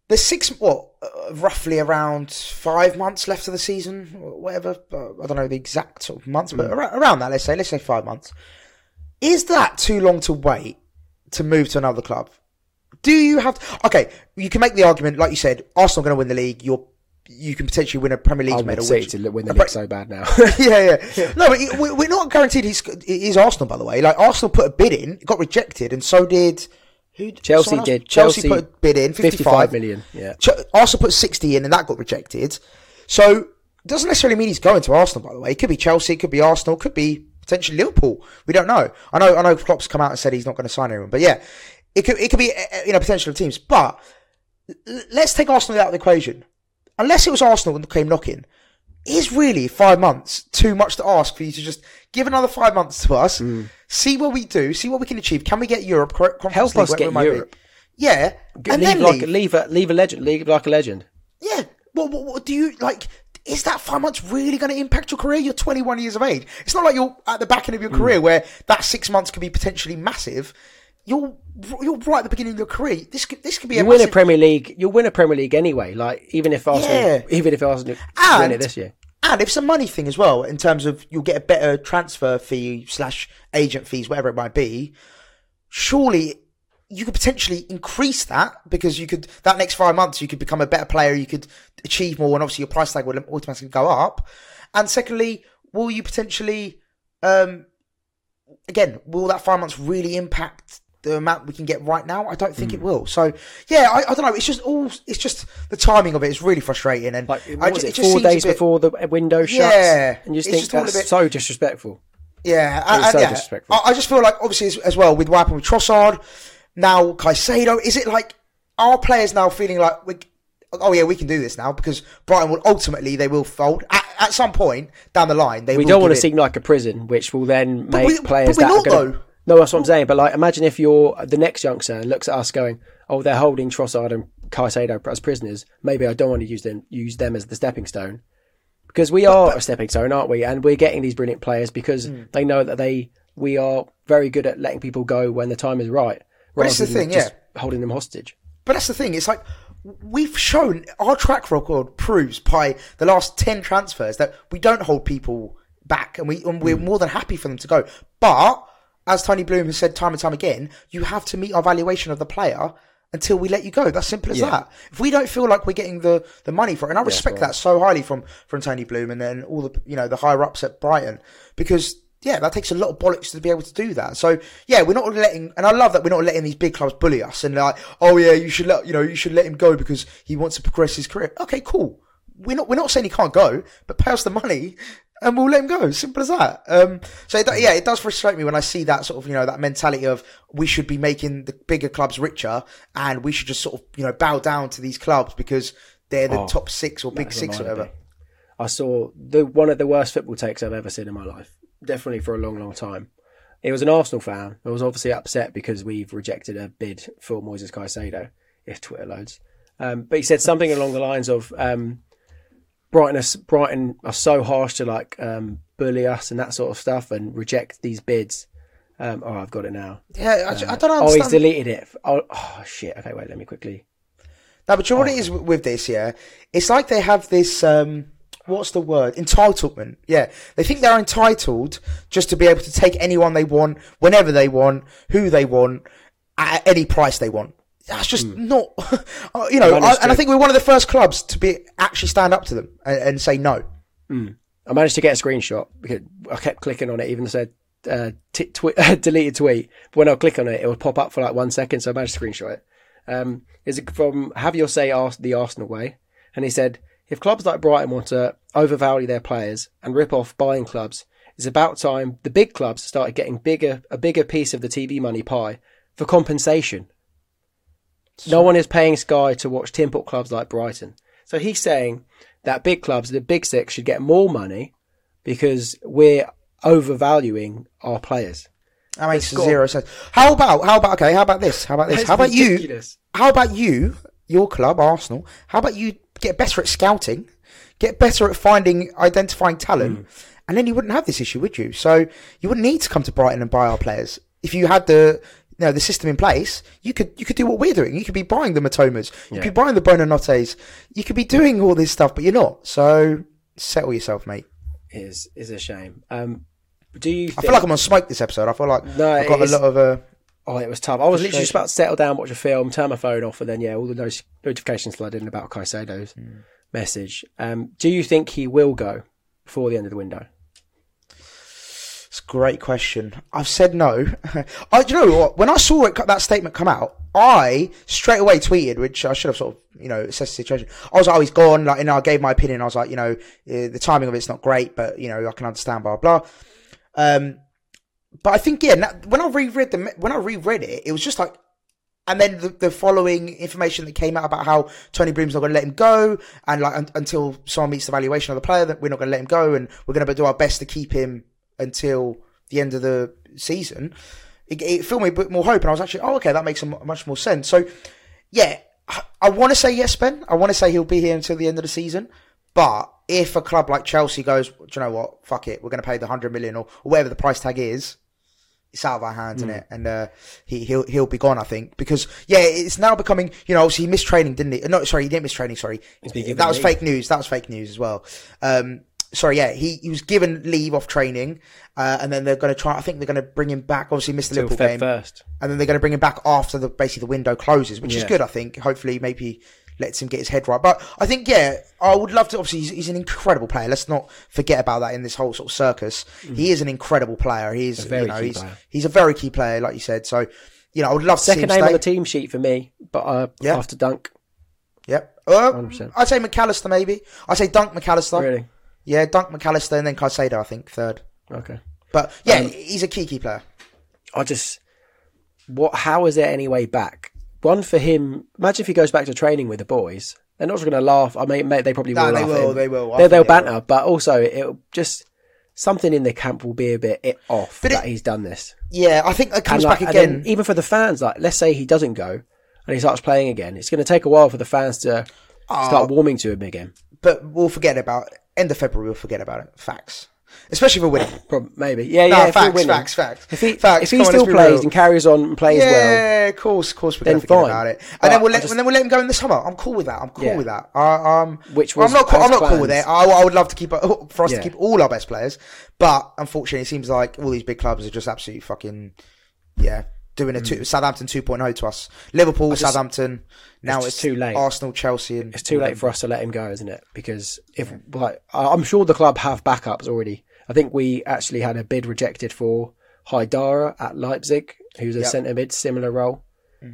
there's six, what, uh, roughly around five months left of the season, whatever. Uh, I don't know the exact sort of months, but ar- around that, let's say, let's say five months. Is that too long to wait to move to another club, do you have? okay, you can make the argument, like you said, Arsenal going to win the league. You're you can potentially win a Premier League I would medal. say which- to win the league so bad now. yeah, yeah, No, but we- we're not guaranteed he's, he's Arsenal, by the way. Like, Arsenal put a bid in, got rejected, and so did. Who, Chelsea did. Chelsea, Chelsea- put a bid in, 55, 55 million. Yeah. Ch- Arsenal put 60 in, and that got rejected. So, doesn't necessarily mean he's going to Arsenal, by the way. It could be Chelsea, it could be Arsenal, it could be potentially Liverpool. We don't know. I know, I know Klopp's come out and said he's not going to sign anyone, but yeah, it could, it could be, uh, you know, potential teams. But, let's take Arsenal out of the equation. Unless it was Arsenal that came knocking, is really five months too much to ask for you to just give another five months to us, see what we do, see what we can achieve. Can we get Europe? Conference Mm. Help League, us get might be? Europe. Yeah, and leave then like leave. leave a leave a legend. Leave like a legend. Yeah. Well, what, what do you like? Is that five months really going to impact your career? You're 21 years of age. It's not like you're at the back end of your career where that six months could be potentially massive. You're you're right at the beginning of your career. This could this could be You a win a Premier League. You'll win a Premier League anyway. Like even if Arsenal, Yeah. even if Arsenal win And- it this year. And if it's a money thing as well, in terms of you'll get a better transfer fee slash agent fees, whatever it might be. Surely you could potentially increase that because you could that next five months you could become a better player, you could achieve more, and obviously your price tag will automatically go up. And secondly, will you potentially, um, again, will that five months really impact the amount we can get right now? I don't think it hmm. will. So yeah, I, I don't know. It's just all. It's just the timing of it is really frustrating. And Like I was it, just four days bit- before the window shuts? Yeah. and you just think just that's bit- so disrespectful. Yeah, and, and so yeah. disrespectful. I, I just feel like obviously as, as well with what happened with Trossard, now Caicedo. Is it like our players now feeling like we? Oh yeah, we can do this now because Brighton will ultimately they will fold at, at some point down the line. They We don't want to seem like a prison, which will then make we- players that not, are going. No, that's what I'm saying. But like, imagine if you're the next youngster and looks at us going, "Oh, they're holding Trossard and Caicedo as prisoners. Maybe I don't want to use them use them as the stepping stone." Because we are a stepping stone, aren't we? And we're getting these brilliant players because Hmm. they know that they we are very good at letting people go when the time is right, that's the thing, just holding them hostage. But that's the thing. It's like we've shown our track record proves by the last ten transfers that we don't hold people back, and we and we're more than happy for them to go. But as Tony Bloom has said time and time again, you have to meet our valuation of the player until we let you go. That's simple as that. If we don't feel like we're getting the, the money for it, and I respect that so highly from from Tony Bloom and then all the you know the higher ups at Brighton because. Yeah, that takes a lot of bollocks to be able to do that. So yeah, we're not letting, and I love that we're not letting these big clubs bully us and like, oh yeah, you should let you know you should let him go because he wants to progress his career. Okay, cool. We're not we're not saying he can't go, but pay us the money and we'll let him go. Simple as that. Um, so it, yeah, it does frustrate me when I see that sort of you know that mentality of we should be making the bigger clubs richer and we should just sort of you know bow down to these clubs because they're the Oh, top six or big six or whatever. me. I saw the one of the worst football takes I've ever seen in my life. Definitely for a long, long time. It was an Arsenal fan who was obviously upset because we've rejected a bid for Moisés Caicedo, if Twitter loads. Um, but he said something along the lines of um, Brighton, are, Brighton are so harsh to like um, bully us and that sort of stuff and reject these bids. Um, oh, I've got it now. Yeah, I, ju- I don't understand. Oh, he's deleted it. Oh, oh, shit. Okay, wait, let me quickly. No, but you know what it is with with this, yeah? It's like they have this, um, what's the word? Entitlement. Yeah. They think they're entitled just to be able to take anyone they want, whenever they want, who they want, at any price they want. That's just not, uh, you know, I, Managed and I think we're one of the first clubs to be actually stand up to them and, and say no. I managed to get a screenshot because I kept clicking on it, even though it said uh, t- deleted tweet. But when I click on it, it would pop up for like one second, so I managed to screenshot it. Um, is it from Have Your Say Ars- the Arsenal Way? And he said, if clubs like Brighton want to overvalue their players and rip off buying clubs, it's about time the big clubs started getting bigger a bigger piece of the TV money pie for compensation. No one is paying Sky to watch Timport clubs like Brighton. So he's saying that big clubs, the big six, should get more money because we're overvaluing our players. That makes zero sense. How about, how about, okay, how about this? How about this? That's how about you? How about you, your club, Arsenal? How about you get better at scouting, get better at finding, identifying talent, Hmm. and then you wouldn't have this issue, would you? So you wouldn't need to come to Brighton and buy our players if you had the. You know, the system in place, you could you could do what we're doing. You could be buying the Mitomas, you Yeah. could be buying the Buonanottes, you could be doing all this stuff, but you're not. So settle yourself, mate. Is is a shame. Um, do you? I feel like I'm on smoke this episode. I feel like No, I've got a lot of uh, Oh, it was tough. I was literally just about to settle down, watch a film, turn my phone off, and then yeah, all the not- notifications flooded in about Caicedo's Hmm. message. Um, do you think he will go before the end of the window? Great question. I've said no. I, you know what? When I saw it, that statement come out, I straight away tweeted, which I should have sort of, you know, assessed the situation. I was like, oh, he's gone. Like, and I gave my opinion. I was like, you know, eh, the timing of it's not great, but you know, I can understand, blah blah. Um, but I think yeah, when I reread the when I reread it, it was just like, and then the, the following information that came out about how Tony Bloom's not going to let him go, and like un- until someone meets the valuation of the player, that we're not going to let him go, and we're going to do our best to keep him until the end of the season. It, it filled me a bit more hope, and I was actually, oh, okay, that makes mu- much more sense. So, yeah, I, I want to say yes, Ben. I want to say he'll be here until the end of the season. But if a club like Chelsea goes, do you know what? Fuck it, we're going to pay the hundred million or whatever the price tag is. It's out of our hands, isn't it? And uh, he he'll he'll be gone, I think, because yeah, it's now becoming. You know, obviously he missed training, didn't he? No, sorry, he didn't miss training. Sorry, that was leave. fake news. That was fake news as well. Um, sorry, yeah, he, he was given leave off training, uh, and then they're going to try. I think they're going to bring him back. Obviously, missed the Till Liverpool Feb game, first. and then they're going to bring him back after the basically the window closes, which is good. I think. Hopefully, maybe lets him get his head right. But I think, yeah, I would love to. Obviously, he's, he's an incredible player. Let's not forget about that in this whole sort of circus. He is an incredible player. He's Mm. very you know, key he's player. he's a very key player, like you said. So, you know, I would love to see Second name stay. on the team sheet for me, but uh, Yeah. after Dunk, Yep. Uh, 100%. I'd say McAllister maybe. I'd say Dunk McAllister. really. Yeah, Dunk McAllister and then Caicedo, I think, third. Okay. But yeah, Um, he's a key key player. I just what? How is there any way back? One for him. Imagine if he goes back to training with the boys. They're not just going to laugh. I mean, they probably No, will. they laugh at will, him. they will. I They, they'll they will. banter, but also it'll just something in the camp will be a bit it off But that it- he's done this. Yeah, I think that comes like, back again. even for the fans, like let's say he doesn't go and he starts playing again, it's going to take a while for the fans to start warming to him again. But we'll forget about end of February. We'll forget about it. Facts, especially for winning. Prob- maybe, yeah, yeah. if we're facts, winning. facts, facts. If he Facts, if he come on, still plays real. and carries on and plays well, Yeah, of course, of course, we're gonna forget fine. about it, But and then we'll let, just- and then we'll let him go in the summer. I'm cool with that. I'm cool Yeah. with that. I, um, Which I'm not, I'm not cool with it. I, I would love to keep for us Yeah. to keep all our best players, but unfortunately, it seems like all these big clubs are just absolutely fucking, yeah, doing a two, mm. Southampton 2.0 to us. Liverpool, just- Southampton. Now it's it's, too late. Arsenal, Chelsea, and it's too late for us to let him go, isn't it? Because if like I'm sure the club have backups already. I think we actually had a bid rejected for Haidara at Leipzig, who's a Yep. centre mid, similar role.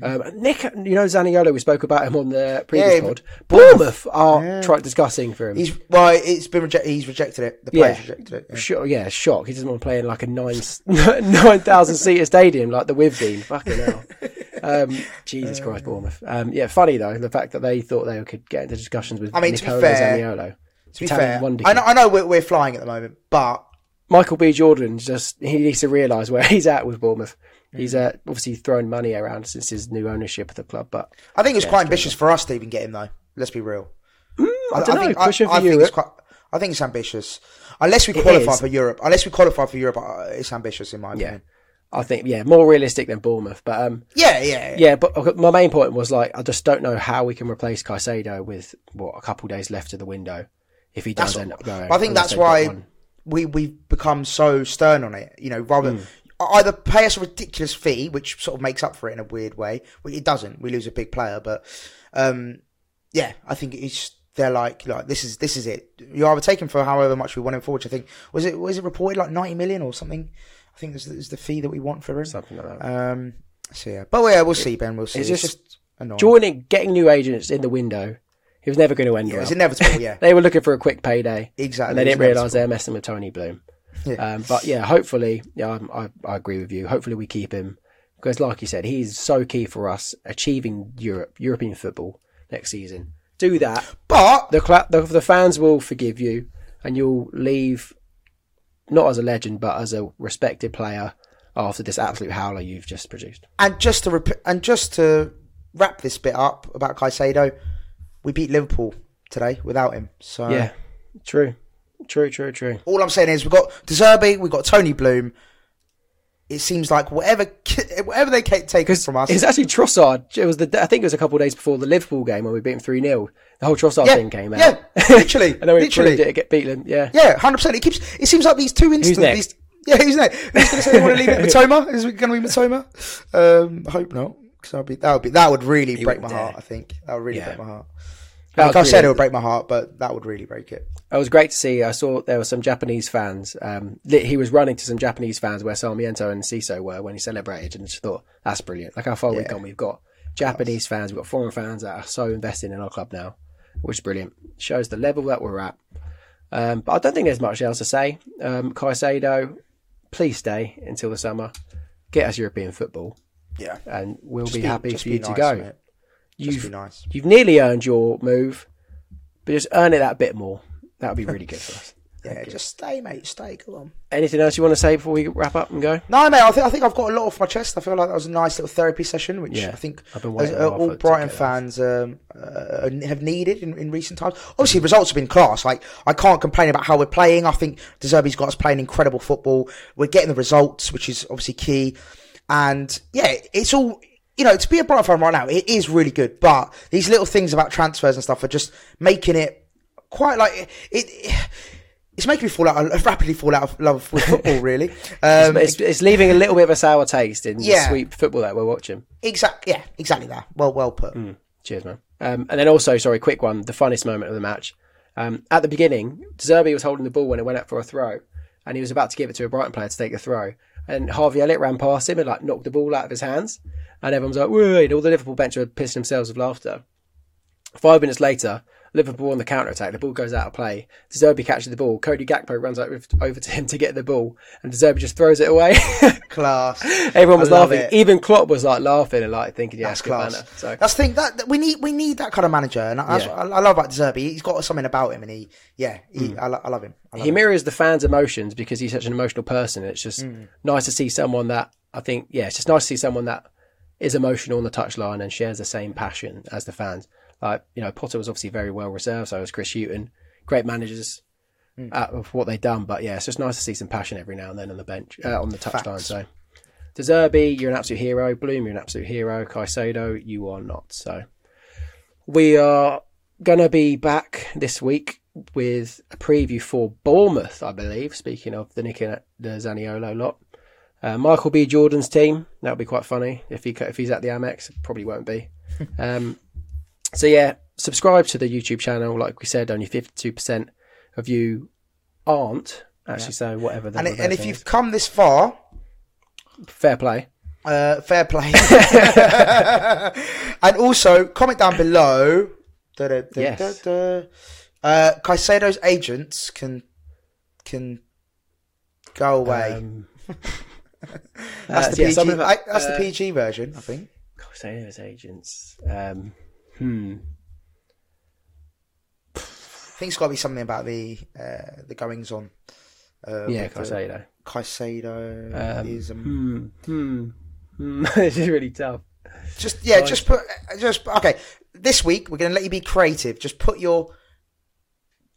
Um, Nick, you know Zaniolo, we spoke about him on the previous Yeah, pod. Bournemouth are Yeah. trying discussing for him. He's well, it's been rejected. He's rejected it. The Yeah. players rejected it. yeah. Sure, yeah, shock. He doesn't want to play in like a nine nine thousand seater stadium like the Withdean. Fucking hell. Um, Jesus Christ, Bournemouth. Um, yeah, funny though the fact that they thought they could get into discussions with I mean, to be Nicola fair- Zaniolo. To be fair, I know, I know we're, we're flying at the moment, but Michael B. Jordan just he needs to realise where he's at with Bournemouth. He's uh, obviously thrown money around since his new ownership of the club, but I think it's quite ambitious for us to even get him, though. Let's be real. I don't know. think, for I think it's quite. I think it's ambitious. Unless we qualify is. for Europe, unless we qualify for Europe, uh, it's ambitious in my yeah, opinion. I think yeah, more realistic than Bournemouth. But um, Yeah, yeah, yeah. yeah, but my main point was like I just don't know how we can replace Caicedo with what a couple days left of the window if he does That's- end up going. I think that's why we we've become so stern on it. You know, rather Hmm. Either pay us a ridiculous fee, which sort of makes up for it in a weird way. Well, it doesn't. We lose a big player, but um, yeah, I think it's they're like like this is this is it. You either take him for however much we want him for. Which I think was it was it reported like ninety million or something. I think this is the fee that we want for him. something like that. Um, so yeah, but yeah, we'll see, Ben. We'll see. It's It's, just just annoying. Joining, getting new agents in the window, he was never going to end yeah, well. it's inevitable. Yeah, They were looking for a quick payday. exactly. and they didn't realise they were messing with Tony Bloom. Yeah. Um, but yeah, hopefully, yeah, I, I agree with you. Hopefully, we keep him because, like you said, he's so key for us achieving Europe, European football next season. Do that, But the cla- the, the fans will forgive you, and you'll leave not as a legend, but as a respected player after this absolute howler you've just produced. And just to rep- and just to wrap this bit up about Caicedo, we beat Liverpool today without him. So Yeah, true, true, true, true. all I'm saying is we've got De Zerbi, we've got Tony Bloom. It seems like whatever whatever they take from us, It's actually Trossard. It was the I think it was a couple of days before the Liverpool game when we beat him three 0 The whole Trossard Yeah, thing came out. yeah, literally, and then we literally. it to get beaten. Yeah, yeah, hundred percent. It keeps. It seems like these two instances. Yeah, who's next? Who's going to say they want to leave it? Mitoma? Is it going to be Mitoma? Um, I hope not. Because that would be that would be that would really break my heart. I think that would really Yeah. break my heart. Like I said, it would break my heart, but that would really break it. It was great to see. I saw there were some Japanese fans. Um, he was running to some Japanese fans where Sarmiento and Ciso were when he celebrated, and just thought that's brilliant. Like how far we've gone. We've got Japanese fans, we've got foreign fans that are so invested in our club now, which is brilliant. Shows the level that we're at. Um, but I don't think there's much else to say. Um, Caicedo, please stay until the summer. Get us European football, Yeah, and we'll Just be, happy for you to go. mate. You've nice. you've nearly earned your move, but just earn it that bit more. That would be really good for us. Yeah, just stay, mate. Stay. Come on. Anything else you want to say before we wrap up and go? No, mate. I think I think I've got a lot off my chest. I feel like that was a nice little therapy session, which Yeah, I think as, uh, all Brighton fans um, uh, have needed in, in recent times. Obviously, results have been class. Like I can't complain about how we're playing. I think De Zerbi's got us playing incredible football. We're getting the results, which is obviously key. And yeah, it's all. You know, to be a Brighton fan right now, it is really good. But these little things about transfers and stuff are just making it quite like it. it it's making me fall out, rapidly fall out of love with football. Really, um, it's, it's leaving a little bit of a sour taste in Yeah. the sweet football that we're watching. Exactly. Yeah, exactly that. Well, well put. Cheers, man. Um, and then also, sorry, quick one. The funniest moment of the match. Um, at the beginning, Zerbi was holding the ball when it went out for a throw, and he was about to give it to a Brighton player to take the throw. And Harvey Elliott ran past him and like knocked the ball out of his hands. And everyone's like, "Wait!" All the Liverpool bench were pissing themselves with laughter. Five minutes later, Liverpool on the counter attack. The ball goes out of play. Zerbi catches the ball. Cody Gakpo runs over, to him to get the ball, and Zerbi just throws it away. Class. Everyone was I laughing. it. Even Klopp was like laughing and like thinking, "Yeah, That's class. banner." So That's the thing that, we need. We need that kind of manager, and that's Yeah. what I, I love about Zerbi. He's got something about him, and he, yeah, he, I, lo- I love him. I love he him. mirrors the fans' emotions because he's such an emotional person. It's just Mm. nice to see someone that I think, yeah, it's just nice to see someone that is emotional on the touchline and shares the same passion as the fans. Like you know, Potter was obviously very well reserved, so was Chris Hughton. Great managers Mm. out of what they've done, but yeah, it's just nice to see some passion every now and then on the bench, uh, on the touchline. Facts. So, De Zerbi, you're an absolute hero. Bloom, you're an absolute hero. Caicedo, you are not. So, we are gonna be back this week with a preview for Bournemouth, I believe. Speaking of the Nick and the Zaniolo lot, uh, Michael B. Jordan's team. That'll be quite funny if he if he's at the Amex. Probably won't be. um, so yeah, subscribe to the YouTube channel. Like we said, only fifty two percent of you aren't actually. So whatever. The And, and if you've is. come this far, fair play, uh, fair play. and also comment down below. Da, da, da, Yes. Uh, Caicedo's agents can can go away. Um, that's uh, the yeah, PG. some of I, that's the uh, PG version, I think. Caicedo's agents. Um, hmm. I think it's got to be something about the uh, the goings on. Uh, Yeah, Caicedo. Caicedo Um, is um, Hmm. Hmm. Hmm. this is really tough. just yeah, just put just okay. This week we're going to let you be creative. Just put your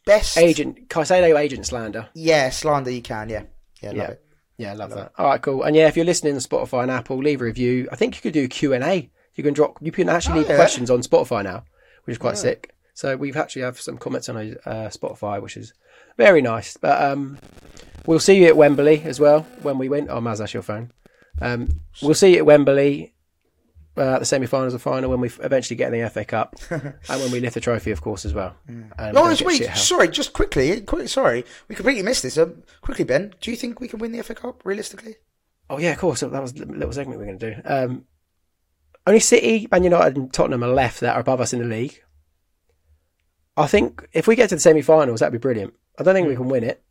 best Agent Caicedo agent slander. Yeah, slander you can. Yeah, yeah, love Yeah. it. Yeah, I love that. All right, cool. And yeah, if you're listening on Spotify and Apple, leave a review. I think you could do Q and A. You can drop. You can actually Oh, leave yeah. questions on Spotify now, which is quite sick. So we've actually have some comments on uh, Spotify, which is very nice. But um, we'll see you at Wembley as well when we win. Oh, Maz, that's your phone. Um, we'll see you at Wembley uh, at the semi-finals and final when we eventually get in the FA Cup and when we lift the trophy, of course, as well. We don't Lawrence, wait, sorry, just quickly, quick, sorry, we completely missed this. Um, quickly, Ben, do you think we can win the FA Cup realistically? Oh yeah, of course. That was a little segment we are going to do. Um, only City, Man United, and Tottenham are left that are above us in the league. I think if we get to the semi-finals, that'd be brilliant. I don't think we can win it.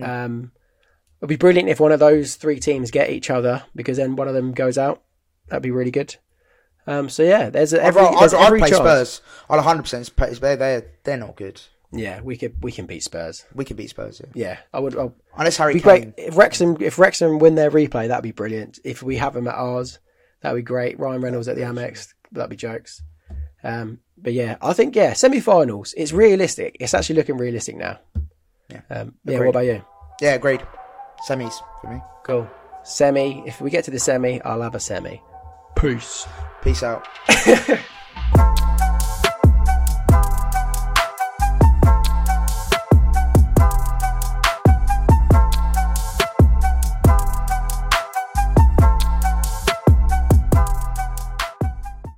Um, it'd be brilliant if one of those three teams get each other because then one of them goes out. That'd be really good. Um, so yeah, there's a- I'd, every, ra- there's I'd, I'd play chance. Spurs. I'll 100 percent They're they're they're not good. Yeah, we could we can beat Spurs. We could beat Spurs. Yeah. Yeah, I would. I'll, Unless Harry Kane. great if Wrexham if Wrexham win their replay. That'd be brilliant. If we have them at ours, that'd be great. Ryan Reynolds at the Amex, that'd be jokes. Um, but yeah, I think yeah, semi-finals. It's realistic. It's actually looking realistic now. Yeah. Um, yeah. What about you? Yeah, agreed. Semis for me. Cool. Semi. If we get to the semi, I'll have a semi. Peace. Peace out.